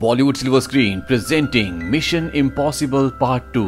Bollywood silver screen presenting Mission Impossible part two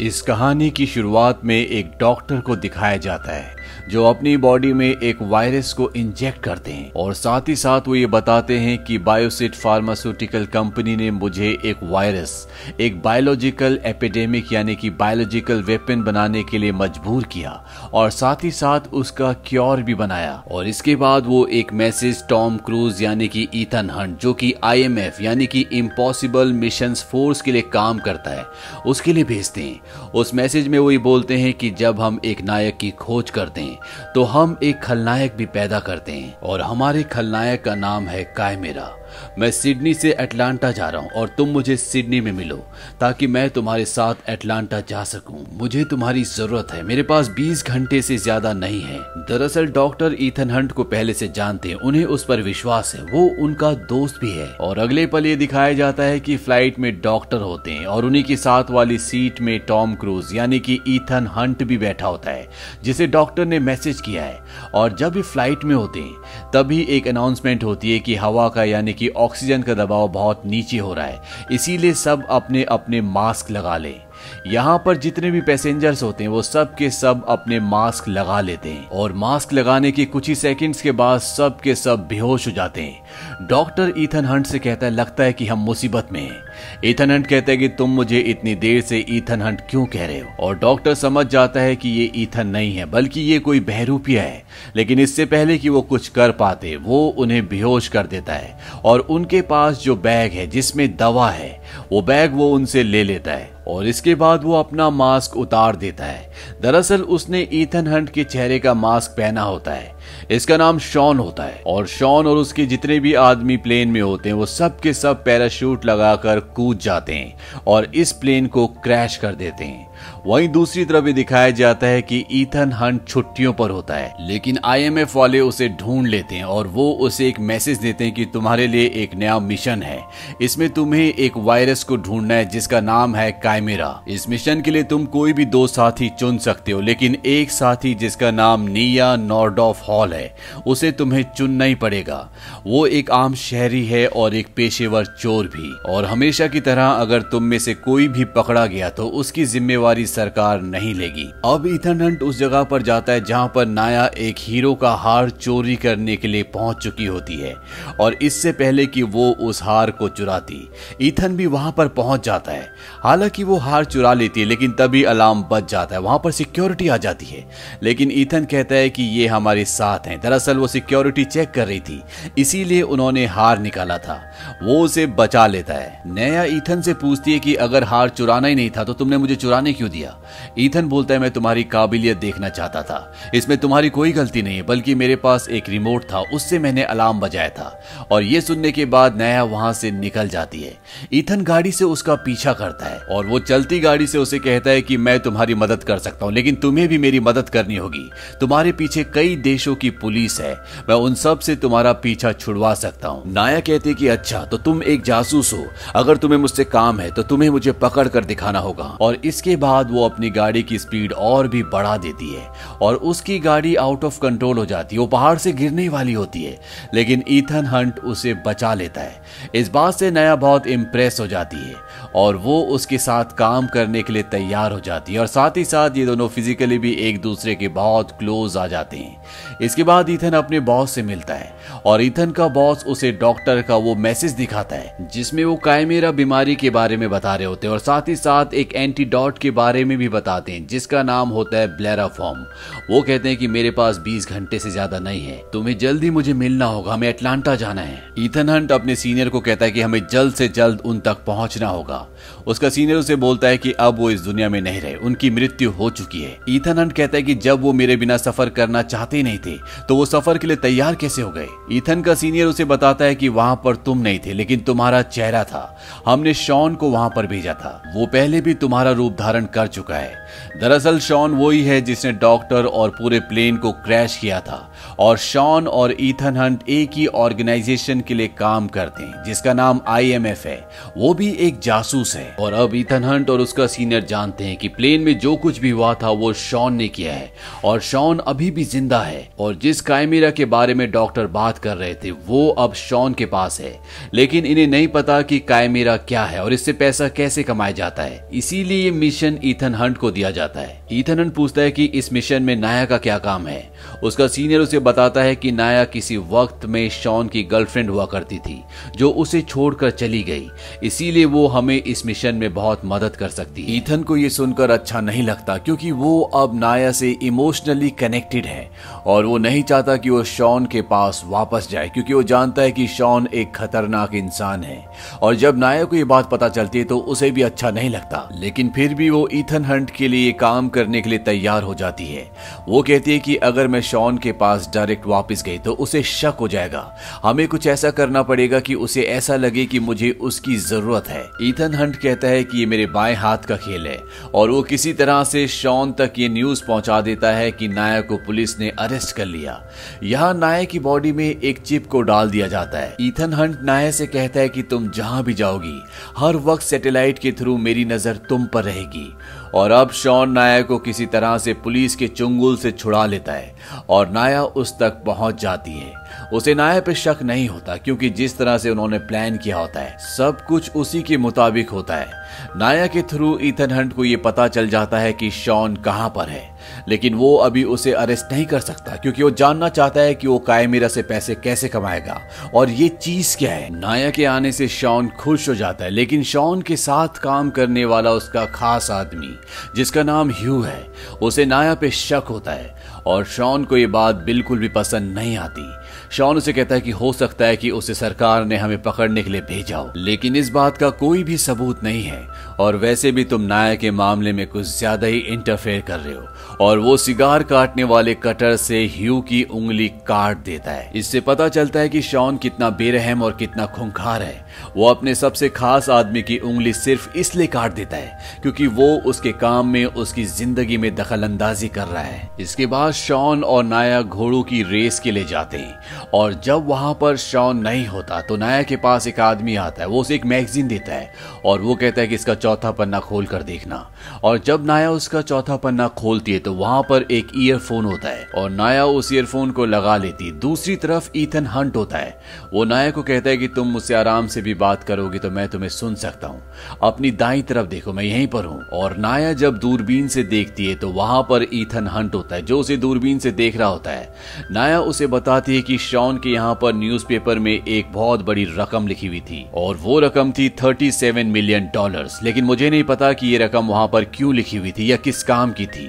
इस कहानी की शुरुआत में एक डॉक्टर को दिखाया जाता है। जो अपनी बॉडी में एक वायरस को इंजेक्ट करते हैं। और साथ ही साथ वो ये बताते हैं कि बायोसिट फार्मास्यूटिकल कंपनी ने मुझे एक वायरस एक बायोलॉजिकल एपिडेमिक यानी कि बायोलॉजिकल वेपन बनाने के लिए मजबूर किया और साथ ही साथ उसका क्योर भी बनाया। और इसके बाद वो एक मैसेज टॉम क्रूज यानी कि ईथन हंट जो कि आईएमएफ यानी कि इम्पॉसिबल मिशन फोर्स के लिए काम करता है, उसके लिए भेजते हैं। उस मैसेज में वो ये बोलते हैं कि जब हम एक नायक की खोज करते हैं तो हम एक खलनायक भी पैदा करते हैं। और हमारे खलनायक का नाम है कायमेरा। मैं सिडनी से अटलांटा जा रहा हूँ और तुम मुझे सिडनी में मिलो, ताकि मैं तुम्हारे साथ अटलांटा जा सकूँ। मुझे तुम्हारी ज़रूरत है। मेरे पास 20 घंटे से ज़्यादा नहीं है। दरअसल डॉक्टर ईथन हंट को पहले से जानते हैं। उन्हें उस पर विश्वास है। वो उनका दोस्त भी है। और अगले पल ये दिखाया जाता है कि फ़्लाइट में डॉक्टर होते हैं और उन्हीं के साथ वाली सीट में टॉम क्रूज, यानी कि ईथन हंट भी बैठा होता है, जिसे डॉक्टर ने मैसेज किया है। और जब ये फ़्लाइट में होते हैं, तभी एक अनाउंसमेंट होती है कि हवा का यानी कि ऑक्सीजन का दबाव बहुत नीचे हो रहा है। इसीलिए सब अपने अपने मास्क लगा लें। यहाँ पर जितने भी पैसेंजर्स होते हैं, वो सब के सब अपने मास्क लगा लेते हैं। और मास्क लगाने के कुछ ही सेकंड्स के बाद सब के सब बेहोश हो जाते हैं। डॉक्टर ईथन हंट से कहता है, लगता है कि हम मुसीबत में हैं। ईथन हंट कहता है कि तुम मुझे इतनी देर से ईथन हंट क्यों कह रहे हो? और डॉक्टर समझ जाता है कि ये ईथन नहीं है, बल्कि ये कोई बहरूपिया है। लेकिन इससे पहले कि वो कुछ कर पाते, वो उन्हें बेहोश कर देता है। और उनके पास जो बैग है, जिसमें दवा है, वो बैग वो उनसे ले लेता है। और इसके बाद वो अपना मास्क उतार देता है। दरअसल उसने ईथन हंट के चेहरे का मास्क पहना होता है। इसका नाम शॉन होता है। और शॉन और उसके जितने भी आदमी प्लेन में होते हैं, वो सब के सब पैराशूट लगाकर कूद जाते हैं और इस प्लेन को क्रैश कर देते हैं। वहीं दूसरी तरफ़ भी दिखाया जाता है कि ईथन हंट छुट्टियों पर होता है, लेकिन आईएमएफ वाले उसे ढूंढ लेते हैं और वो उसे एक मैसेज देते हैं कि तुम्हारे लिए एक नया मिशन है। इसमें तुम्हें एक वायरस को ढूंढना है, जिसका नाम है कायमेरा इस मिशन के लिए तुम कोई भी दो साथी चुन सकते हो, लेकिन एक साथी जिसका नाम निया नॉर्डॉफ हॉल है, उसे तुम्हें चुनना ही पड़ेगा। वो एक आम शहरी है और एक पेशेवर चोर भी। और हमेशा की तरह अगर तुम में से कोई भी पकड़ा गया तो उसकी जिम्मेवारी सरकार नहीं लेगी। अब इथन हंट उस जगह पर जाता है जहाँ पर नाया एक हीरो का हार चोरी करने के लिए पहुँच चुकी होती है, और इससे पहले कि वो उस हार को चुराती। ईथन भी वहाँ पर पहुँच जाता है। हालाँकि वो हार चुरा लेती है, लेकिन तभी अलार्म बच जाता है। वहाँ पर सिक्योरिटी आ जाती है। लेकिन ईथन कहता है कि ये हमारे साथ हैं। दरअसल वो सिक्योरिटी चेक कर रही थी। इसीलिए उन्होंने हार निकाला था। वो उसे बचा लेता है। नया ईथन से पूछती है कि अगर हार चुराना ही नहीं था तो तुमने मुझे चुराने क्यों दिया? ईथन बोलता है, मैं तुम्हारी काबिलियत देखना चाहता था। इसमें तुम्हारी कोई गलती नहीं है, बल्कि मेरे पास एक रिमोट था, उससे मैंने अलार्म बजाया था। और ये सुनने के बाद नया वहाँ से निकल जाती है। ईथन गाड़ी से उसका पीछा करता है, और वो चलती गाड़ी से उसे कहता है कि, मैं तुम्हारी मदद कर सकता हूँ, लेकिन तुम्हें भी मेरी मदद करनी होगी। तुम्हारे पीछे कई देशों की पुलिस है, मैं उन सबसे तुम्हारा पीछा छुड़वा सकता हूँ। नाया कहते कि अच्छा तो तुम एक जासूस हो। अगर तुम्हें मुझसे काम है तो तुम्हें मुझे पकड़ कर दिखाना होगा। और इसके बाद वो अपनी गाड़ी की स्पीड और भी बढ़ा देती है और उसकी गाड़ी आउट ऑफ़ कंट्रोल हो जाती है, वो पहाड़ से गिरने वाली होती है। लेकिन ईथन हंट उसे बचा लेता है। इस बात से नया बहुत इम्प्रेस हो जाती है और वो उसके साथ काम करने के लिए तैयार हो जाती है और साथ ही साथ ये दोनों फिजिकली भी एक दूसरे के बहुत क्लोज आ जाते हैं। इसके बाद ईथन अपने बॉस से मिलता है और ईथन का बॉस उसे डॉक्टर का वो मैसेज दिखाता है, जिसमें वो कायमेरा बीमारी के बारे में बता रहे होते हैं और साथ ही साथ एक एंटीडॉट के बारे में भी बताते हैं, जिसका नाम होता है ब्लैरा फॉर्म वो कहते हैं कि मेरे पास 20 घंटे से ज़्यादा नहीं है। तुम्हें जल्दी मुझे मिलना होगा, हमें अटलांटा जाना है। इथन हंट अपने सीनियर को कहता है कि हमें जल्द से जल्द उन तक पहुँचना होगा। उसका सीनियर उसे बोलता है कि अब वो इस दुनिया में नहीं रहे, उनकी मृत्यु हो चुकी है। ईथन हंट कहता है कि जब वो मेरे बिना सफ़र करना चाहते नहीं थे तो वो सफ़र के लिए तैयार कैसे हो गए? ईथन का सीनियर उसे बताता है कि वहाँ पर तुम नहीं थे, लेकिन तुम्हारा चेहरा था। हमने शॉन को वहाँ पर भेजा था। वो पहले भी तुम्हारा रूप धारण कर चुका है। दरअसल शॉन वही है जिसने डॉक्टर और पूरे प्लेन को क्रैश किया था। और शॉन और ईथन हंट एक ही ऑर्गेनाइजेशन के लिए काम करते हैं, जिसका नाम आईएमएफ है। वो भी एक जासूस है। और अब ईथन हंट और उसका सीनियर जानते हैं कि प्लेन में जो कुछ भी हुआ था, वो शॉन ने किया है। और शॉन अभी भी ज़िंदा है। और जिस कायमीरा के बारे में डॉक्टर बात कर रहे थे, वो अब शॉन के पास है। लेकिन इन्हें नहीं पता कि कायमेरा क्या है और इससे पैसा कैसे कमाया जाता है। इसीलिए ये मिशन ईथन हंट को दिया जाता है। ईथन हंट पूछता है कि इस मिशन में नाया का क्या काम है? उसका सीनियर उसे बताता है कि नाया किसी वक्त में शॉन की गर्लफ्रेंड हुआ करती थी, जो उसे छोड़कर चली गई। इसीलिए वो हमें इस मिशन में बहुत मदद कर सकती है। ईथन को ये सुनकर अच्छा नहीं लगता, क्योंकि वो अब नाया से इमोशनली कनेक्टेड है। और वो नहीं चाहता कि वो शॉन के पास वापस जाए, क्योंकि वो जानता है कि शॉन एक खतरनाक इंसान है। और जब नाया को ये बात पता चलती है तो उसे भी अच्छा नहीं लगता। लेकिन फिर भी वो ईथन हंट के लिए काम करने के लिए तैयार हो जाती है। वो कहती है कि अगर मैं शॉन के पास डायरेक्ट वापस गई तो उसे शक हो जाएगा। हमें कुछ ऐसा करना पड़ेगा कि उसे ऐसा लगे कि मुझे उसकी ज़रूरत है। ईथन हंट कहता है कि ये मेरे बाएँ हाथ का खेल है, और वो किसी तरह से शॉन तक ये न्यूज़ पहुँचा देता है कि नाया को पुलिस ने अरेस्ट कर लिया। यहाँ नाया की बॉडी में एक चिप को डाल दिया जाता है। ईथन हंट नाया से कहता है कि तुम जहाँ भी जाओगी, हर वक्त सैटेलाइट के थ्रू मेरी नज़र तुम पर रहेगी। और अब शॉन नाया को किसी तरह से पुलिस के चुंगुल से छुड़ा लेता है और नाया उस तक पहुँच जाती है। उसे नाया पे शक नहीं होता, क्योंकि जिस तरह से उन्होंने प्लान किया होता है, सब कुछ उसी के मुताबिक होता है। नाया के थ्रू ईथन हंट को यह पता चल जाता है कि शॉन कहाँ पर है। लेकिन वो अभी उसे अरेस्ट नहीं कर सकता, क्योंकि वो जानना चाहता है कि वो कायमीरा से पैसे कैसे कमाएगा। और ये चीज़ क्या है? नाया के आने से शॉन खुश हो जाता है, लेकिन शॉन के साथ काम करने वाला उसका खास आदमी, जिसका नाम ह्यू है, उसे नाया पे शक होता है, और शॉन को ये बात बिल्कुल भी पसंद नहीं आती। शॉन उसे कहता है कि हो सकता है कि उसे सरकार ने हमें पकड़ने के लिए भेजा हो, लेकिन इस बात का कोई भी सबूत नहीं है। और वैसे भी तुम नाया के मामले में कुछ ज़्यादा ही इंटरफेयर कर रहे हो, और वो सिगार काटने वाले कटर से ह्यू की उंगली काट देता है। इससे पता चलता है कि शॉन कितना बेरहम और कितना खुंखार है। वो अपने सबसे खास आदमी की उंगली सिर्फ़ इसलिए काट देता है क्योंकि वो उसके काम में, उसकी ज़िंदगी में दखल अंदाजी कर रहा है। इसके बाद शॉन और नाया घोड़ों की रेस के लिए जाते हैं और जब वहाँ पर शॉन नहीं होता तो नाया के पास एक आदमी आता है, वो उसे एक मैगजीन देता है और वो कहता है कि इसका चौथा पन्ना खोल कर देखना। और जब नाया उसका चौथा पन्ना खोलती है तो वहाँ पर एक ईयरफोन होता है और नाया उस ईयरफोन को लगा लेती दूसरी तरफ़ ईथन हंट होता है। वो नाया को कहता है कि तुम मुझसे आराम से भी बात करोगे तो मैं तुम्हें सुन सकता हूँ। अपनी दाई तरफ़ देखो, मैं यहीं पर हूँ। और नाया जब दूरबीन से देखती है तो वहाँ पर ईथन हंट होता है, जो उसे दूरबीन से देख रहा होता है। नाया उसे बताती है कि शॉन के यहाँ पर न्यूज़पेपर में एक बहुत बड़ी रकम लिखी हुई थी, और वो रकम थी 37 मिलियन डॉलर्स लेकिन मुझे नहीं पता कि ये रकम वहाँ पर क्यों लिखी हुई थी या किस काम की थी।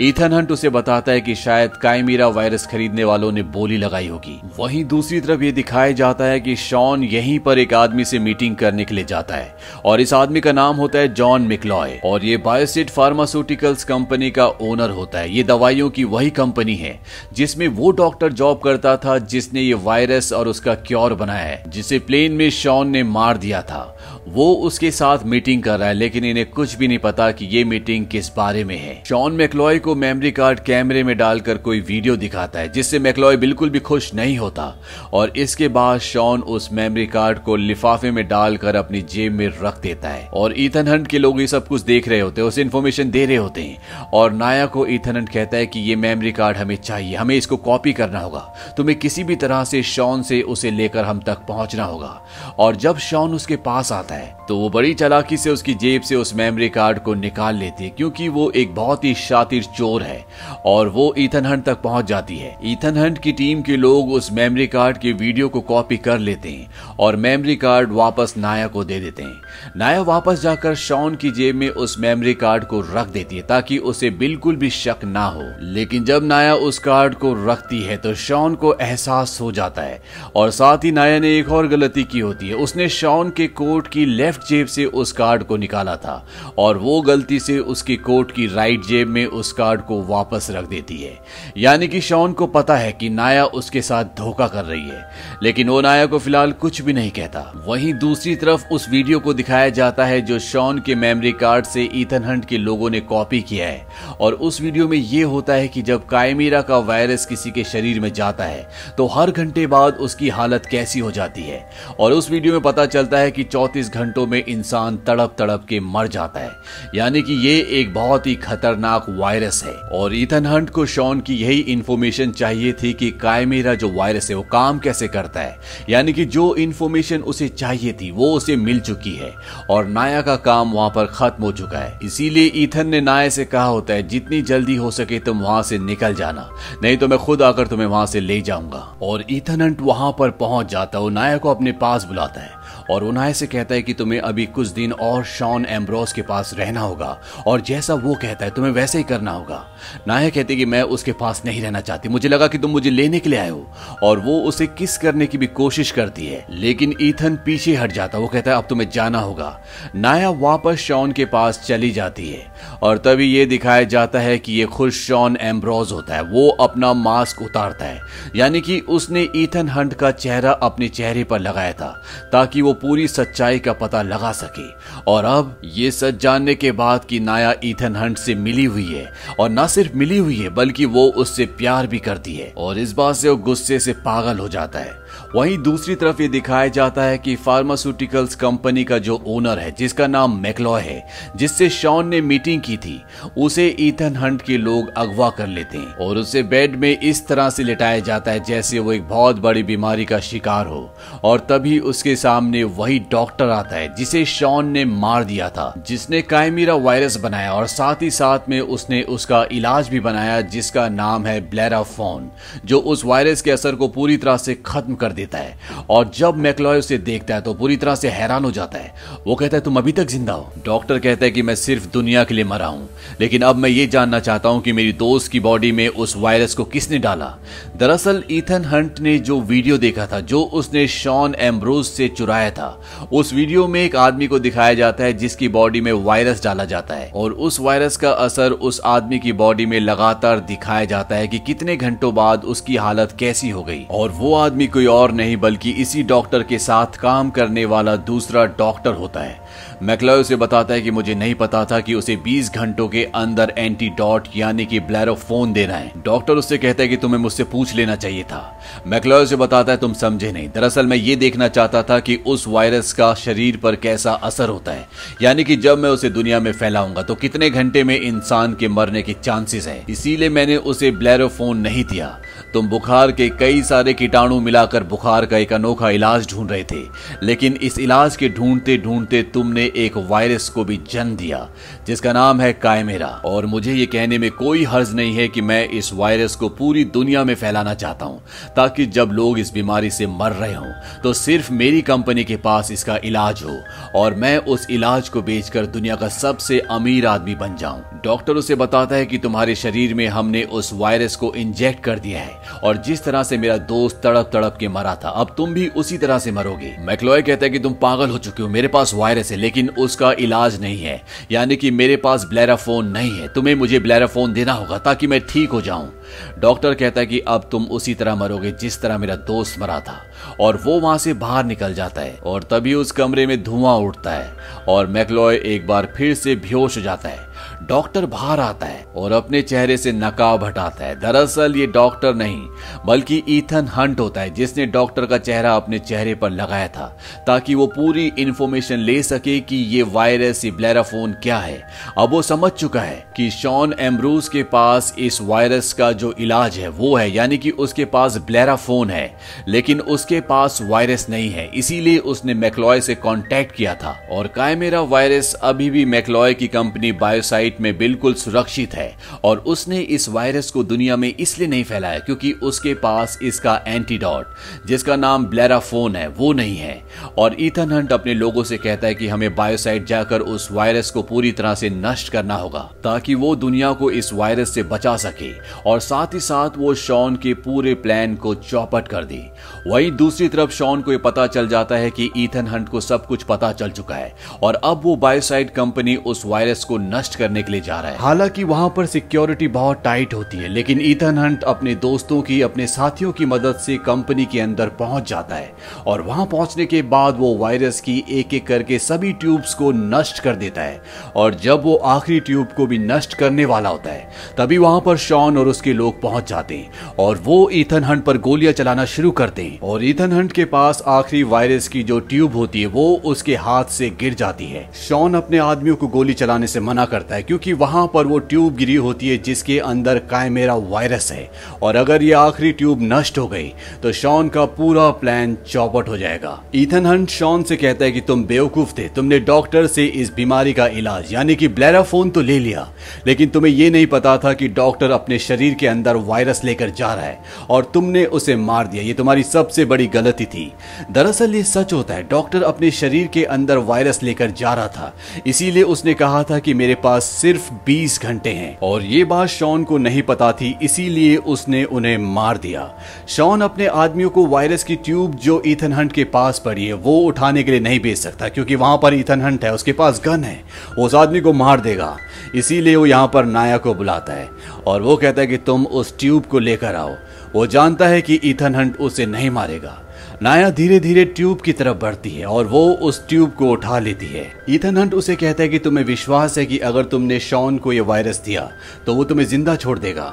ईथन हंट उसे बताता है कि शायद कायमीरा वायरस खरीदने वालों ने बोली लगाई होगी। वहीं दूसरी तरफ़ ये दिखाया जाता है कि शॉन यहीं पर एक आदमी से मीटिंग करने के लिए जाता है, और इस आदमी का नाम होता है जॉन मिकलॉय, और ये बायोसिट फार्मास्यूटिकल्स कंपनी का ओनर होता है। ये दवाइयों की वही कंपनी है, जिसमें वो डॉक्टर जॉब करता था जिसने ये वायरस और उसका क्योर बनाया है, जिसे प्लेन में शॉन ने मार दिया था। वो उसके साथ मीटिंग कर रहा है, लेकिन इन्हें कुछ भी नहीं पता कि ये मीटिंग किस बारे में है। शॉन मैक्लॉय को मेमोरी कार्ड कैमरे में डालकर कोई वीडियो दिखाता है, जिससे मैक्लॉय बिल्कुल भी खुश नहीं होता। और इसके बाद शॉन उस मेमोरी कार्ड को लिफाफे में डालकर अपनी जेब में रख देता है। और ईथन हंट के लोग ये सब कुछ देख रहे होते हैं, उसे इन्फॉर्मेशन दे रहे होते हैं। और नाया को ईथन हंट कहता है कि ये मेमोरी कार्ड हमें चाहिए, हमें इसको कॉपी करना होगा। तुम्हें किसी भी तरह से शॉन से उसे लेकर हम तक पहुँचना होगा। और जब शॉन उसके पास आता है तो वो बड़ी चालाकी से उसकी जेब से उस मेमोरी कार्ड को निकाल लेती है, क्योंकि वो एक बहुत ही शातिर चोर है और वो ईथन हंट तक पहुँच जाती है। ईथन हंट की टीम के लोग उस मेमोरी कार्ड के वीडियो को कॉपी कर लेते हैं और मेमोरी कार्ड वापस नाया को दे देते हैं। नाया वापस जाकर शॉन की जेब में उस मेमोरी कार्ड को रख देती है, ताकि उसे बिल्कुल भी शक ना हो। लेकिन जब नाया उस कार्ड को रखती है तो शॉन को एहसास हो जाता है और साथ ही नाया ने एक और गलती की होती है। उसने शॉन के कोट की लेफ़्ट जेब से उस कार्ड को निकाला था और वो गलती से उसकी कोट की राइट जेब में उस कार्ड को वापस रख देती है। यानी कि शॉन को पता है कि नाया उसके साथ धोखा कर रही है, लेकिन वो नाया को फ़िलहाल कुछ भी नहीं कहता। वहीं दूसरी तरफ़ उस वीडियो को दिखाया जाता है जो शॉन के मेमोरी कार्ड से ईथन हंट के लोगों ने कॉपी किया है। और उस वीडियो में ये होता है कि जब कायमीरा का वायरस किसी के शरीर में जाता है तो हर घंटे बाद उसकी हालत कैसी हो जाती है। और उस वीडियो में पता चलता है कि चौतीस घंटों में इंसान तड़प तड़प के मर जाता है। यानी कि ये एक बहुत ही खतरनाक वायरस है। और इथन हंट को शॉन की यही इंफॉर्मेशन चाहिए थी कि कायमेरा जो वायरस है वो काम कैसे करता है। यानी कि जो इंफॉर्मेशन उसे चाहिए थी, वो उसे मिल चुकी है। और नाया का काम वहाँ पर खत्म हो चुका है। इसीलिए ईथन ने नाया से कहा होता है, जितनी जल्दी हो सके तुम वहाँ से निकल जाना। नहीं तो मैं खुद आकर तुम्हें वहाँ से ले जाऊँगा। और ईथन हंट वहाँ पर पहुँच जाता है और नाया को अपने पास बुलाता है। और उनाय से कहता है कि तुम्हें अभी कुछ दिन और शॉन एम्ब्रोस के पास रहना होगा। और जैसा वो कहता है, तुम्हें वैसे ही करना होगा। नाया कहती कि मैं उसके पास नहीं रहना चाहती। मुझे लगा कि तुम मुझे लेने के लिए आए हो। और वो उसे किस करने की भी कोशिश करती है। लेकिन ईथन पीछे हट जाता वो कहता है, अब तुम्हें जाना होगा। नाया वापस शॉन के पास चली जाती है। और तभी ये दिखाया जाता है कि ये खुश शॉन एम्ब्रोज होता है। वो अपना मास्क उतारता है। यानी कि उसने ईथन हंट का चेहरा अपने चेहरे पर लगाया था, ताकि वो पूरी सच्चाई का पता लगा सके। और अब ये सच जानने के बाद कि नाया इथन हंट से मिली हुई है, और ना सिर्फ़ मिली हुई है, बल्कि वो उससे प्यार भी करती है। और इस बात से वो गुस्से से पागल हो जाता है। वहीं दूसरी तरफ़ ये दिखाया जाता है कि फार्मास्यूटिकल्स कंपनी का जो ओनर है, जिसका नाम मैकलॉय है, जिससे शॉन ने मीटिंग की थी, उसे ईथन हंट के लोग अगवा कर लेते हैं और उसे बेड में इस तरह से लिटाया जाता है जैसे वो एक बहुत बड़ी बीमारी का शिकार हो। और तभी उसके सामने वही डॉक्टर आता है, जिसे शॉन ने मार दिया था, जिसने कायमीरा वायरस बनाया और साथ ही साथ में उसने उसका इलाज भी बनाया, जिसका नाम है ब्लैराफोन, जो उस वायरस के असर को पूरी तरह से खत्म कर देता है। और जब मैकलॉय उसे देखता है तो पूरी तरह से हैरान हो जाता है। वो कहता है, तुम अभी तक ज़िंदा हो? डॉक्टर कहता है कि, मैं सिर्फ़ दुनिया के लिए मरा हूँ। लेकिन अब मैं ये जानना चाहता हूँ कि मेरी दोस्त की बॉडी में उस वायरस को किसने डाला? दरअसल ईथन हंट ने जो वीडियो देखा था, जो उसने शॉन एम्ब्रोज से चुराया था, उस वीडियो में एक आदमी को दिखाया जाता है, जिसकी बॉडी में वायरस डाला जाता है। और उस वायरस का असर उस आदमी की बॉडी में लगातार दिखाया जाता है कि कितने घंटों बाद उसकी हालत कैसी हो गई। और वो आदमी कोई और नहीं, बल्कि इसी डॉक्टर के साथ काम करने वाला दूसरा डॉक्टर होता है। मैकलॉय उसे बताता है कि मुझे नहीं पता था कि उसे 20 घंटों के अंदर एंटीडॉट, यानी कि ब्लैरोफोन देना है। डॉक्टर उससे कहता है कि तुम्हें मुझसे पूछ लेना चाहिए था। मैकलॉय उसे बताता है, तुम समझे नहीं। दरअसल मैं ये देखना चाहता था कि उस वायरस का शरीर पर कैसा असर होता है। यानी कि जब मैं उसे दुनिया में फैलाऊँगा तो कितने घंटे में इंसान के मरने के चांसेस है। इसीलिए मैंने उसे ब्लैरोफोन नहीं दिया। तुम बुखार के कई सारे कीटाणु मिलाकर बुखार का एक अनोखा इलाज ढूंढ रहे थे। लेकिन इस इलाज के ढूंढते ढूंढते तुमने एक वायरस को भी जन्म दिया, जिसका नाम है कायमेरा। और मुझे ये कहने में कोई हर्ज नहीं है कि मैं इस वायरस को पूरी दुनिया में फैलाना चाहता हूँ, ताकि जब लोग इस बीमारी से मर रहे हों तो सिर्फ़ मेरी कंपनी के पास इसका इलाज हो, और मैं उस इलाज को बेचकर दुनिया का सबसे अमीर आदमी बन जाऊँ। डॉक्टर उसे बताता है कि तुम्हारे शरीर में हमने उस वायरस को इंजेक्ट कर दिया है। और जिस तरह से मेरा दोस्त तड़प तड़प के मरा था, अब तुम भी उसी तरह से मरोगे। मैकलॉय कहता है कि तुम पागल हो चुके हो, मेरे पास वायरस है, लेकिन उसका इलाज नहीं है। यानी कि मेरे पास ब्लैराफोन नहीं है। तुम्हें मुझे ब्लैराफोन देना होगा ताकि मैं ठीक हो जाऊँ। डॉक्टर कहता है कि अब तुम उसी तरह मरोगे जिस तरह मेरा दोस्त मरा था। और वो वहाँ से बाहर निकल जाता है और तभी उस कमरे में धुआँ उठता है और मैकलॉय एक बार फिर से बेहोश हो जाता है। डॉक्टर बाहर आता है और अपने चेहरे से नकाब हटाता है। दरअसल ये डॉक्टर नहीं, बल्कि ईथन हंट होता है, जिसने डॉक्टर का चेहरा अपने चेहरे पर लगाया था, ताकि वो पूरी इंफॉर्मेशन ले सके कि ये वायरस, ये ब्लैराफोन क्या है। अब वो समझ चुका है कि शॉन एम्ब्रूज के पास इस वायरस का जो इलाज है, वो है, यानी कि उसके पास ब्लैराफोन है, लेकिन उसके पास वायरस नहीं है, इसीलिए उसने मैकलॉय से कॉन्टेक्ट किया था। और कायमेरा वायरस अभी भी मैकलॉय की कंपनी बायोसाइट साइट में बिल्कुल सुरक्षित है और उसने इस वायरस को दुनिया में इसलिए नहीं फैलाया क्योंकि उसके पास इसका एंटीडॉट, जिसका नाम ब्लैराफोन है, वो नहीं है। और ईथन हंट अपने लोगों से कहता है कि हमें बायोसाइट जाकर उस वायरस को पूरी तरह से नष्ट करना होगा, ताकि वो दुनिया को इस वायरस से बचा सके और साथ ही साथ वो शॉन के पूरे प्लान को चौपट कर दी। वहीं दूसरी तरफ़ शॉन को यह पता चल जाता है कि ईथन हंट को सब कुछ पता चल चुका है और अब वो बायोसाइट कंपनी उस वायरस को नष्ट करने के लिए जा रहा है। हालाँकि वहाँ पर सिक्योरिटी बहुत टाइट होती है, लेकिन ईथन हंट अपने दोस्तों की, अपने साथियों की मदद से कंपनी के अंदर पहुँच जाता है। और वहाँ पहुँचने के बाद वो वायरस की एक एक करके सभी ट्यूब्स को नष्ट कर देता है। और जब वो आखिरी ट्यूब को भी नष्ट करने वाला होता है, तभी वहाँ पर शॉन और उसके लोग पहुँच जाते हैं। और वो ईथन हंट पर गोलियाँ चलाना शुरू करते हैं। और ईथन हंट के पास आखिरी वायरस की जो ट्यूब होती है, वो उसके हाथ से गिर जाती है। शॉन अपने आदमियों को गोली चलाने से मना करता है क्योंकि वहाँ पर वो ट्यूब गिरी होती है जिसके अंदर कायमेरा वायरस है। और अगर ये आखिरी ट्यूब नष्ट हो गई तो शॉन का पूरा प्लान चौपट हो जाएगा। ईथन हंट शॉन से कहता है कि तुम बेवकूफ़ थे। तुमने डॉक्टर से इस बीमारी का इलाज, यानी कि ब्लैराफोन तो ले लिया। लेकिन तुम्हें यह नहीं पता था कि डॉक्टर अपने शरीर के अंदर वायरस लेकर जा रहा है, और तुमने उसे मार दिया। ये तुम्हारी सबसे बड़ी गलती थी। दरअसल ये सच होता है, डॉक्टर अपने शरीर के अंदर वायरस लेकर जा रहा था। इसीलिए उसने कहा था कि मेरे पास सिर्फ़ 20 घंटे हैं। और ये बात शॉन को नहीं पता थी, इसीलिए उसने उन्हें मार दिया। शॉन अपने आदमियों को वायरस की ट्यूब जो ईथन हंट के पास पड़ी है, वो उठाने के लिए नहीं भेज सकता, क्योंकि वहाँ पर इथन हंट है, उसके पास गन है। उस आदमी को मार देगा, इसीलिए वो यहाँ पर नाया को बुलाता है। और वो कहता है कि तुम उस ट्यूब को लेकर आओ। वो जानता है कि ईथन हंट उसे नहीं मारेगा। नाया धीरे धीरे ट्यूब की तरफ़ बढ़ती है और वो उस ट्यूब को उठा लेती है। इथन हंट उसे कहता है कि तुम्हें विश्वास है कि अगर तुमने शॉन को यह वायरस दिया तो वो तुम्हें ज़िंदा छोड़ देगा।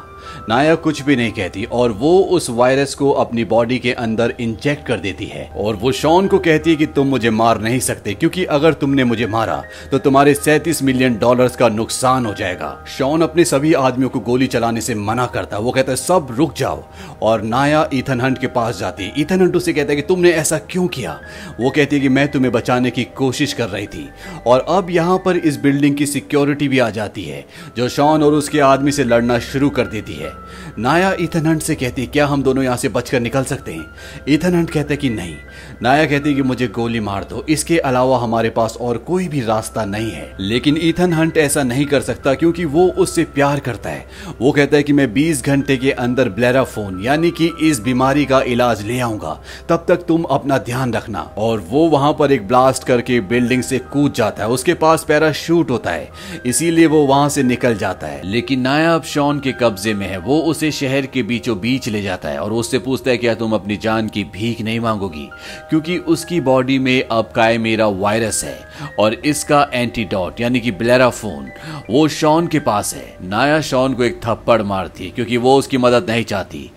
नाया कुछ भी नहीं कहती और वो उस वायरस को अपनी बॉडी के अंदर इंजेक्ट कर देती है। और वो शॉन को कहती है कि तुम मुझे मार नहीं सकते, क्योंकि अगर तुमने मुझे मारा तो तुम्हारे सैतीस मिलियन डॉलर्स का नुकसान हो जाएगा। शॉन अपने सभी आदमियों को गोली चलाने से मना करता वो कहता है, सब रुक जाओ। और नाया ईथन हंट के पास जाती है। ईथन हंट उसे कहता है कि, तुमने ऐसा क्यों किया? वो कहती है कि, मैं तुम्हें बचाने की कोशिश कर रही थी। और अब यहाँ पर इस बिल्डिंग की सिक्योरिटी भी आ जाती है, जो शॉन और उसके आदमी से लड़ना शुरू कर देती है। नाया ईथन हंट से कहती, क्या हम दोनों यहाँ से बचकर निकल सकते हैं? ईथन हंट कहते कि, नहीं। नाया कहती कि, मुझे गोली मार दो। इसके अलावा हमारे पास और कोई भी रास्ता नहीं है। लेकिन ईथन हंट ऐसा नहीं कर सकता क्योंकि वो उससे प्यार करता है। वो कहता है कि, मैं 20 घंटे के अंदर ब्लैरा फ़ोन, यानी कि इस बीमारी का इलाज ले आऊँगा। तब तक तुम अपना ध्यान रखना। और वो वहाँ पर एक ब्लास्ट करके बिल्डिंग से कूद जाता है। उसके पास पैराशूट होता है। इसीलिए वो वहाँ से निकल जाता है। लेकिन नायाब शॉन के कब्जे में है। वो उसे शहर के बीचों बीच ले जाता है और उससे पूछता है, क्या तुम अपनी जान की भीख नहीं मांगोगी? क्योंकि उसकी बॉडी में अब काय मेरा वायरस है और इसका एंटीडॉट यानी कि ब्लैराफोन वो शॉन के पास है। नाया शॉन को एक थप्पड़ मारती है, क्योंकि वो उसकी मदद नहीं चाहती।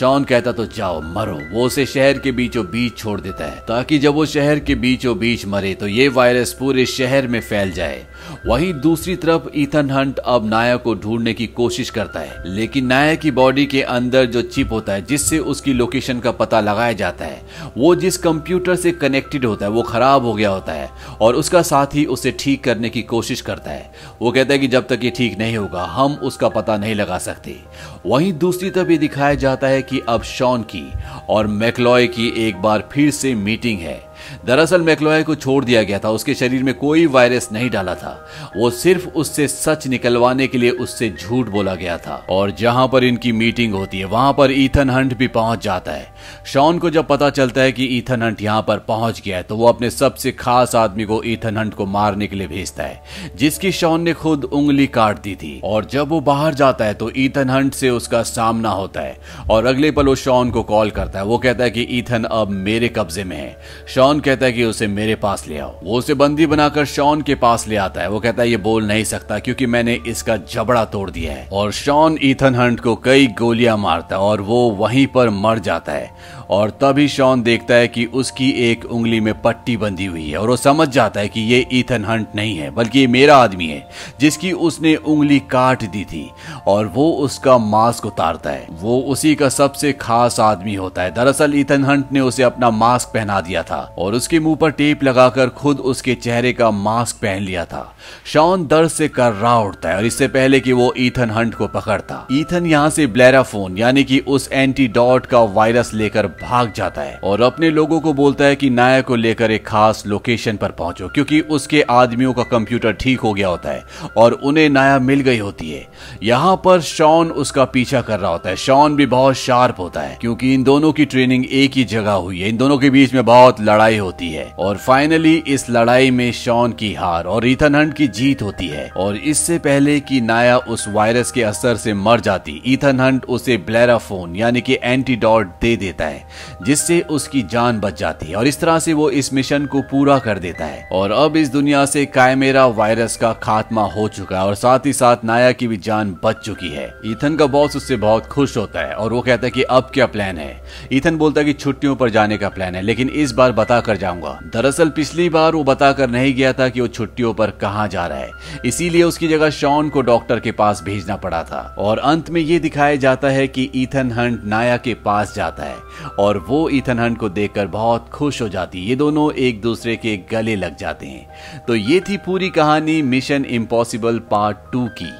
शॉन कहता तो जाओ, मरो। वो उसे शहर के बीचों बीच छोड़ देता है। ताकि जब वो शहर के बीचों बीच मरे तो ये वायरस पूरे शहर में फैल जाए। वहीं दूसरी तरफ़ ईथन हंट अब नाया को ढूँढने की कोशिश करता है। लेकिन नाया की बॉडी के अंदर जो चिप होता है, जिससे उसकी लोकेशन का पता लगाया जाता है, वो जिस कंप्यूटर से कनेक्टेड होता है, वो खराब हो गया होता है। और उसका साथ ही उसे ठीक करने की कोशिश करता है। वो कहता है कि जब तक ये ठीक नहीं होगा, हम उसका पता नहीं लगा सकते। वहीं दूसरी तरफ़ ये दिखाया जाता है कि अब शॉन की और मैकलॉय की एक बार फिर से मीटिंग है। दरअसल मैकलोय को छोड़ दिया गया था। उसके शरीर में कोई वायरस नहीं डाला था। वो सिर्फ़ उससे सच निकलवाने के लिए उससे झूठ बोला गया था। और जहाँ पर इनकी मीटिंग होती है, वहाँ पर ईथन हंट भी पहुँच जाता है। शॉन को जब पता चलता है कि ईथन हंट यहाँ पर पहुँच गया है तो वो अपने सबसे खास आदमी को ईथन हंट को मारने के लिए भेजता है, जिसकी शॉन ने खुद उंगली काट दी थी। और जब वो बाहर जाता है तो ईथन हंट से उसका सामना होता है। और अगले पल वो शॉन को कॉल करता है। वो कहता है कि ईथन अब मेरे कब्जे में है। शॉन है कि उसे मेरे पास ले आओ। वो उसे बंदी बनाकर शॉन के पास ले आता है। वो कहता है, ये बोल नहीं सकता क्योंकि मैंने इसका जबड़ा तोड़ दिया है। और शॉन ईथन हंट को कई गोलियाँ मारता है और वो वहीं पर मर जाता है। और तभी शॉन देखता है कि उसकी एक उंगली में पट्टी बंधी हुई है और वो समझ जाता है कि ये ईथन हंट नहीं है, बल्कि ये मेरा आदमी है, जिसकी उसने उंगली काट दी थी और वो उसका मास्क उतारता है। वो उसी का सबसे खास आदमी होता है। दरअसल ईथन हंट ने उसे अपना मास्क पहना दिया था और उसके मुँह पर टेप लगाकर खुद उसके चेहरे का मास्क पहन लिया था। शॉन दर्द से कर्रा उठता है और इससे पहले कि वो ईथन हंट को पकड़ता। ईथन यहाँ से ब्लैराफोन, यानी कि उस एंटीडॉट का वायरस लेकर भाग जाता है। और अपने लोगों को बोलता है कि नाया को लेकर एक खास लोकेशन पर पहुंचो, क्योंकि उसके आदमियों का कंप्यूटर ठीक हो गया होता है और उन्हें नाया मिल गई होती है। यहाँ पर शॉन उसका पीछा कर रहा होता है। शॉन भी बहुत शार्प होता है, क्योंकि इन दोनों की ट्रेनिंग एक ही जगह हुई है। इन दोनों के बीच में बहुत लड़ाई होती है। और फाइनली इस लड़ाई में शॉन की हार और ईथन हंट की जीत होती है। और इससे पहले कि नाया उस वायरस के असर से मर जाती ईथन हंट उसे ब्लैराफोन यानी कि एंटीडॉट दे देता है। जिससे उसकी जान बच जाती है और इस तरह से वो इस मिशन को पूरा कर देता है। और अब इस दुनिया से कायमेरा वायरस का खात्मा हो चुका है और साथ ही साथ नाया की भी जान बच चुकी है। ईथन का बॉस उससे बहुत खुश होता है और वो कहता है कि अब क्या प्लान है? ईथन बोलता है कि छुट्टियों पर जाने का प्लान है, लेकिन इस बार बता कर जाऊँगा। दरअसल पिछली बार वो बताकर नहीं गया था कि वो छुट्टियों पर कहा जा रहा है। इसीलिए उसकी जगह शॉन को डॉक्टर के पास भेजना पड़ा था। और अंत में ये दिखाया जाता है कि ईथन हंट नाया के पास जाता है। और वो ईथन हंट को देखकर बहुत खुश हो जाती। ये दोनों एक दूसरे के गले लग जाते हैं। तो ये थी पूरी कहानी मिशन इम्पॉसिबल पार्ट टू की।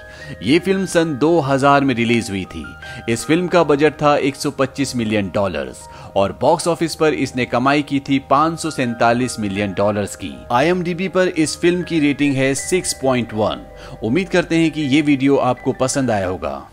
ये फ़िल्म सन 2000 में रिलीज़ हुई थी। इस फ़िल्म का बजट था 125 मिलियन डॉलर्स और बॉक्स ऑफ़िस पर इसने कमाई की थी पाँच मिलियन डॉलर्स की। आईएमडीबी पर इस फ़िल्म की रेटिंग है 6.1 उम्मीद करते हैं कि ये वीडियो आपको पसंद आया होगा।